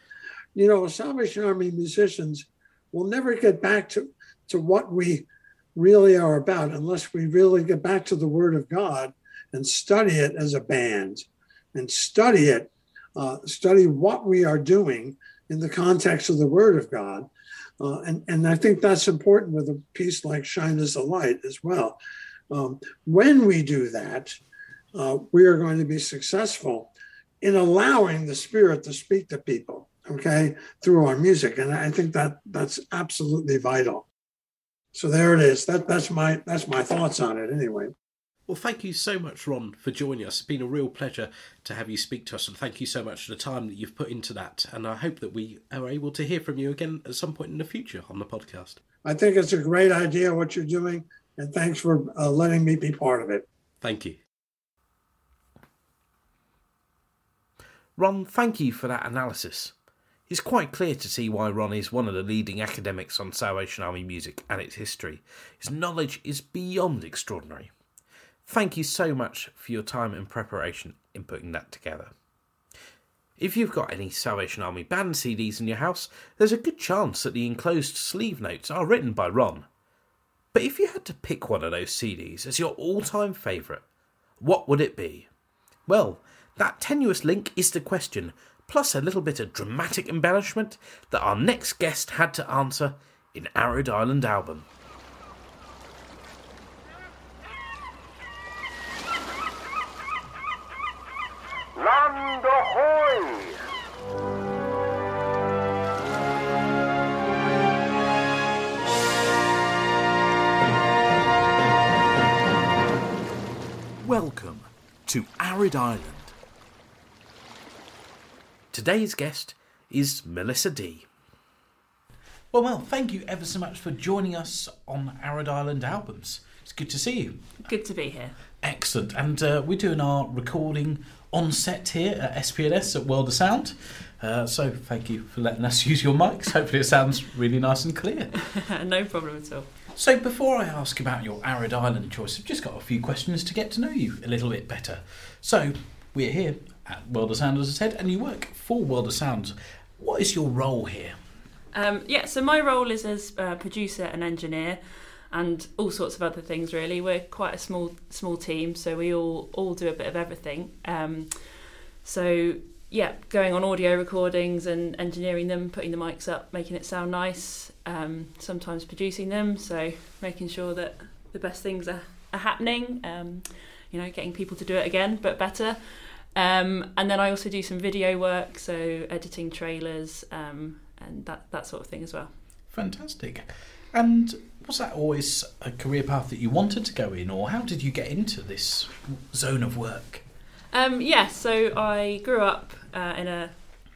S4: You know, Salvation Army musicians will never get back to, to what we really are about unless we really get back to the Word of God and study it as a band and study it, uh, study what we are doing in the context of the Word of God. Uh, and, and I think that's important with a piece like Shine as a Light as well. Um, when we do that, uh, we are going to be successful in allowing the Spirit to speak to people, okay, through our music. And I think that that's absolutely vital. So there it is. That that's my that's my thoughts on it anyway.
S2: Well, thank you so much, Ron, for joining us. It's been a real pleasure to have you speak to us, and thank you so much for the time that you've put into that. And I hope that we are able to hear from you again at some point in the future on the podcast.
S4: I think it's a great idea what you're doing, and thanks for uh, letting me be part of it.
S2: Thank you. Ron, thank you for that analysis. It's quite clear to see why Ron is one of the leading academics on Salvation Army music and its history. His knowledge is beyond extraordinary. Thank you so much for your time and preparation in putting that together. If you've got any Salvation Army band CDs in your house, there's a good chance that the enclosed sleeve notes are written by Ron. But if you had to pick one of those CDs as your all time favourite, what would it be? Well, that tenuous link is the question, plus a little bit of dramatic embellishment that our next guest had to answer in Arid Island Album.
S5: Land ahoy!
S2: Welcome to Arid Island. Today's guest is Melissa Dee Well, well, thank you ever so much for joining us on Arid Island Albums. It's good to see you.
S6: Good to be here.
S2: Excellent. And uh, we're doing our recording on set here at SP&S at World of Sound. Uh, so thank you for letting us use your mics. Hopefully, it sounds really nice and clear.
S6: no problem at all.
S2: So, before I ask about your arid island choice, I've just got a few questions to get to know you a little bit better. So, we're here at World of Sound, as I said, and you work for World of Sound. What is your role here?
S6: Um, yeah, so my role is as producer and engineer, and all sorts of other things. Really, we're quite a small small team, so we all all do a bit of everything. Um, so yeah, going on audio recordings and engineering them, putting the mics up, making it sound nice. Um, sometimes producing them, so making sure that the best things are, are happening. Um, you know, getting people to do it again, but better. Um, and then I also do some video work, so editing trailers um, and that that sort of thing as well.
S2: Fantastic. And was that always a career path that you wanted to go in, or how did you get into this zone of work?
S6: Um, yeah, so I grew up uh, in a,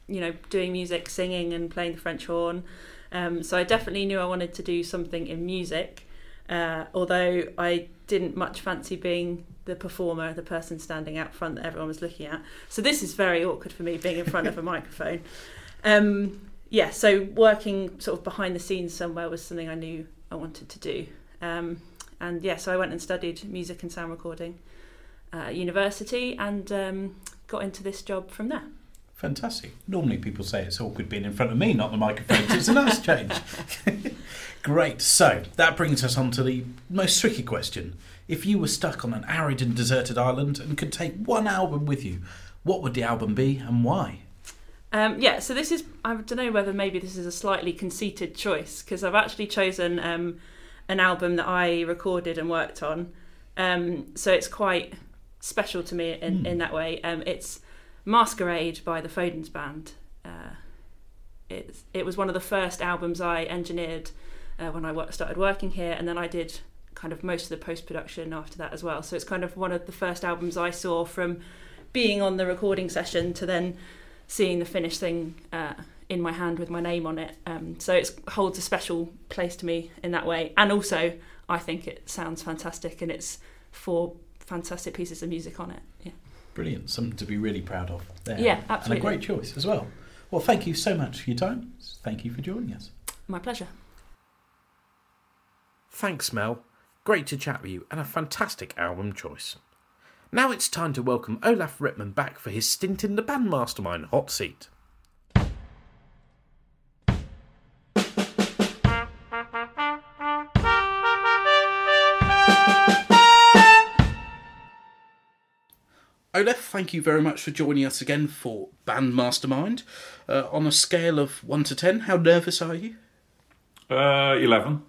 S6: you know, doing music, singing, and playing the French horn. Um, so I definitely knew I wanted to do something in music, uh, although I didn't much fancy being the performer, the person standing out front that everyone was looking at. So this is very awkward for me being in front of a microphone. Um, yeah, so working sort of behind the scenes somewhere was something I knew I wanted to do. Um, and yeah, so I went and studied music and sound recording at university and um, got into this job from there.
S2: Fantastic. Normally people say it's awkward being in front of me, not the microphone. So it's a nice change. Great. So that brings us on to the most tricky question. If you were stuck on an arid and deserted island and could take one album with you, what would the album be and why?
S6: Um, yeah, so this is, I don't know whether maybe this is a slightly conceited choice because I've actually chosen um, an album that I recorded and worked on. Um, so it's quite special to me in,
S2: Hmm.
S6: in that way. Um, it's Masquerade by the Fodens Band. Uh, it's, it was one of the first albums I engineered uh, when I started working here, and then I did kind of most of the post production after that as well. So it's kind of one of the first albums I saw from being on the recording session to then seeing the finished thing uh, in my hand with my name on it. Um, so it holds a special place to me in that way. And also, I think it sounds fantastic and it's four fantastic pieces of music on it. Yeah.
S2: Brilliant. Something to be really proud of there.
S6: Yeah, absolutely.
S2: And a great choice as well. Well, thank you so much for your time. Thank you for joining us.
S6: My pleasure.
S2: Thanks, Mel. Great to chat with you and a fantastic album choice. Now it's time to welcome Olaf Ritman back for his stint in the band mastermind hot seat. Olaf, thank you very much for joining us again for Band Mastermind. Uh, on a scale of 1 to 10, how nervous are you?
S3: Uh, 11.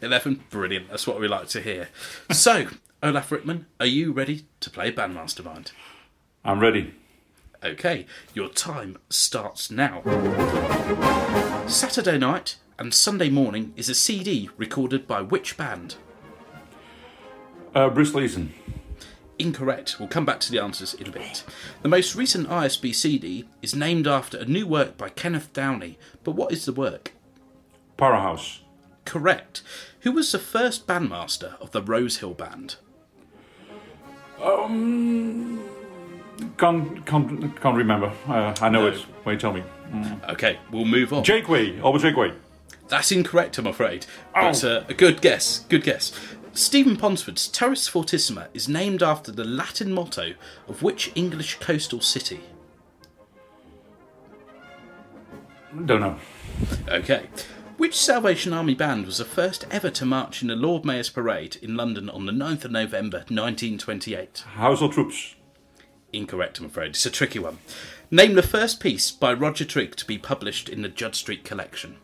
S2: 11. Brilliant. That's what we like to hear. So, Olaf Ritman, are you ready to play Band Mastermind?
S3: I'm ready.
S2: Okay, your time starts now. Saturday night and Sunday morning is a CD recorded by which band?
S3: Uh, Bruce Leeson.
S2: Incorrect. We'll come back to the answers in a bit. The most recent ISB CD is named after a new work by Kenneth Downie, but what is the work?
S3: Powerhouse.
S2: Correct. Who was the first bandmaster of the Rosehill Band?
S3: Um, can't, can't, can't remember. Uh, I know
S2: No.
S3: it. Wait, tell me.
S2: Okay, we'll move on.
S3: Jake Way. Albert Jake Way.
S2: That's incorrect, I'm afraid. But uh, a good guess. Good guess. Stephen Ponsford's Turris Fortissima is named after the Latin motto of which English coastal city?
S3: Don't know.
S2: Okay. Which Salvation Army band was the first ever to march in the Lord Mayor's Parade in London on the 9th of November 1928?
S3: Household Troops.
S2: Incorrect, I'm afraid. It's a tricky one. Name the first piece by Roger Trigg to be published in the Judd Street collection.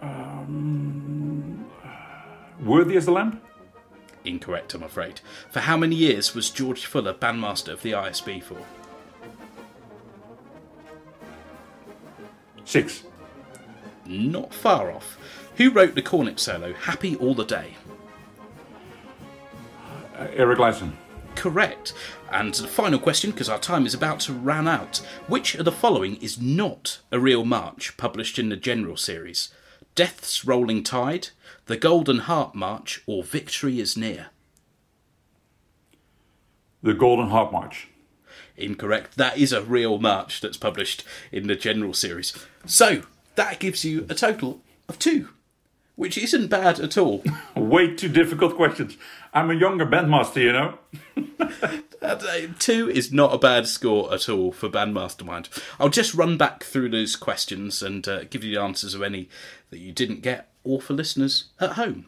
S3: Um, Worthy as the Lamb.
S2: Incorrect, I'm afraid. For how many years was George Fuller bandmaster of the ISB for?
S3: Six.
S2: Not far off. Who wrote the cornet solo Happy All the Day?
S3: Uh, Erik Leidzén.
S2: Correct. And the final question, because our time is about to run out. Which of the following is not a real march published in the general series? Death's Rolling Tide, The Golden Heart March, or Victory is Near?
S3: The Golden Heart March.
S2: Incorrect. That is a real march that's published in the general series. So, that gives you a total of two, which isn't bad at all.
S3: Way too difficult questions. I'm a younger bandmaster, you know.
S2: Uh, Two is not a bad score at all for Bandmastermind. I'll just run back through those questions and uh, give you the answers of any that you didn't get, or for listeners at home.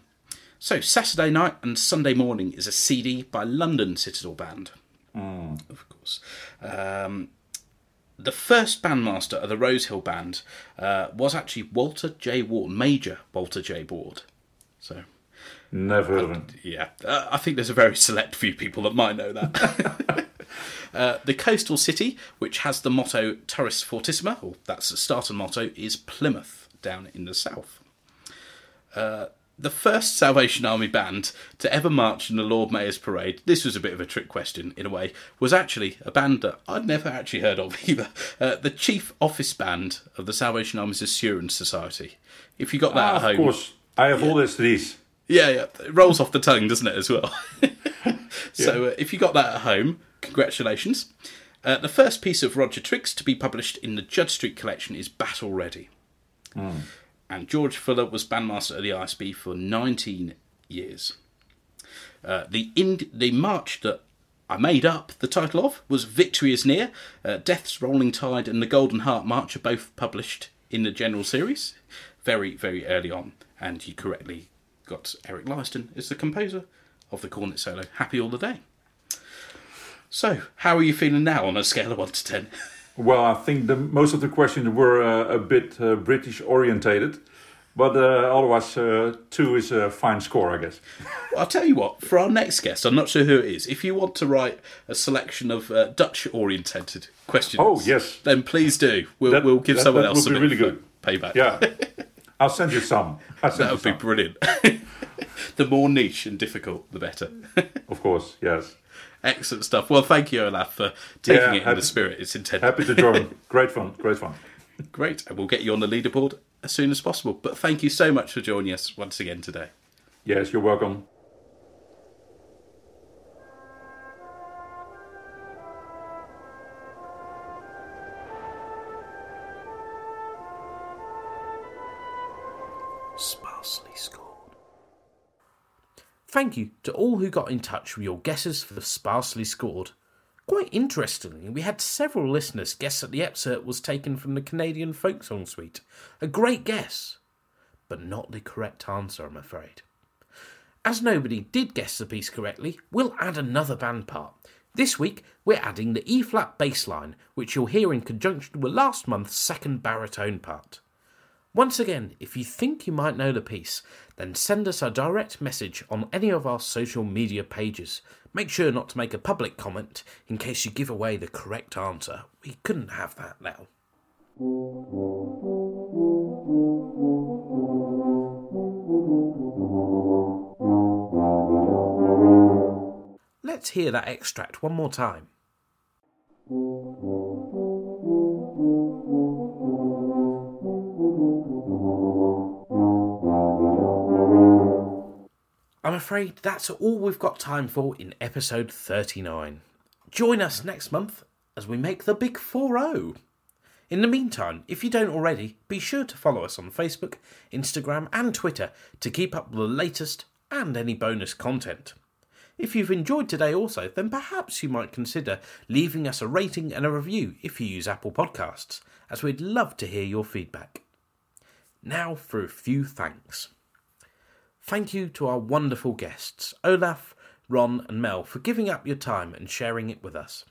S2: So, Saturday night and Sunday morning is a CD by London Citadel Band, of course. Um, the first bandmaster of the Rosehill Band uh, was actually Walter J. Ward, Major Walter J. Ward. So,
S3: Never heard of him.
S2: yeah, uh, I think there's a very select few people that might know that. uh, the coastal city, which has the motto Turris Fortissima, or that's the starter motto, is Plymouth, down in the south. The first Salvation Army band to ever march in the Lord Mayor's Parade, this was a bit of a trick question in a way, was actually a band that I'd never actually heard of either. Uh, the Chief Office Band of the Salvation Army's Assurance Society. If you got that
S3: Ah,
S2: at home.
S3: of course. I have all this these.
S2: Yeah, yeah. It rolls off the tongue, doesn't it, as well? so uh, if you got that at home, congratulations. Uh, the first piece of Roger Triggs to be published in the Judd Street collection is Battle Ready. And George Fuller was bandmaster of the ISB for 19 years. Uh, the ind- the march that I made up the title of was Victory is Near. Uh, Death's Rolling Tide and the Golden Heart March are both published in the general series very, very early on. And you correctly got Erik Leidzén as the composer of the cornet solo Happy All the Day. So, how are you feeling now on a scale of 1 to 10?
S3: Well, I think the most of the questions were uh, a bit uh, British orientated, but uh, otherwise uh, two is a fine score, I guess.
S2: I'll tell you what, for our next guest, I'm not sure who it is. If you want to write a selection of uh, Dutch orientated questions,
S3: Oh, yes.
S2: then please do. We'll,
S3: That-
S2: we'll give
S3: that-
S2: someone
S3: that
S2: else a bit
S3: really
S2: uh, payback.
S3: Yeah, I'll send you some. Send
S2: that
S3: you
S2: would be brilliant. the more niche and difficult, the better.
S3: Of course, yes.
S2: Excellent stuff. Well, thank you, Olaf, for taking
S3: Yeah,
S2: it in
S3: happy-
S2: the spirit it's intended.
S3: Happy to join. great fun, great fun.
S2: Great, and we'll get you on the leaderboard as soon as possible. But thank you so much for joining us once again today.
S3: Yes, you're welcome.
S7: Thank you to all who got in touch with your guesses for the sparsely scored. Quite interestingly, we had several listeners guess that the excerpt was taken from the Canadian folk song suite. A great guess, but not the correct answer, I'm afraid.
S2: As nobody did guess the piece correctly, we'll add another band part. This week, we're adding the E flat bass line, which you'll hear in conjunction with last month's second baritone part. Once again, if you think you might know the piece, then send us a direct message on any of our social media pages. Make sure not to make a public comment in case you give away the correct answer. We couldn't have that now. Let's hear that extract one more time. I'm afraid that's all we've got time for in episode 39. Join us next month as we make the big 4 0. In the meantime, if you don't already, be sure to follow us on Facebook, Instagram, and Twitter to keep up with the latest and any bonus content. If you've enjoyed today also, then perhaps you might consider leaving us a rating and a review if you use Apple Podcasts, as we'd love to hear your feedback. Now for a few thanks. Thank you to our wonderful guests, Olaf, Ron, and Mel, for giving up your time and sharing it with us.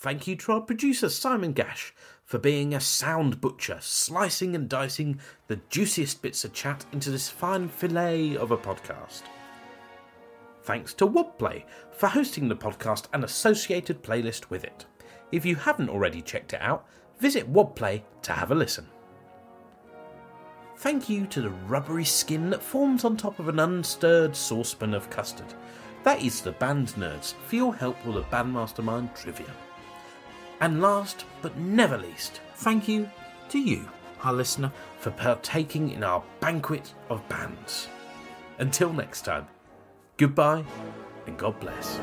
S2: Thank you to our producer, Simon Gash, for being a sound butcher, slicing and dicing the juiciest bits of chat into this fine fillet of a podcast. Thanks to Wobplay for hosting the podcast and associated playlist with it. If you haven't already checked it out, visit Wobplay to have a listen. Thank you to the rubbery skin that forms on top of an unstirred saucepan of custard. That is the Band Nerds for your help with the Bandmastermind trivia. And last but never least, thank you to you, our listener, for partaking in our banquet of bands. Until next time, goodbye and God bless.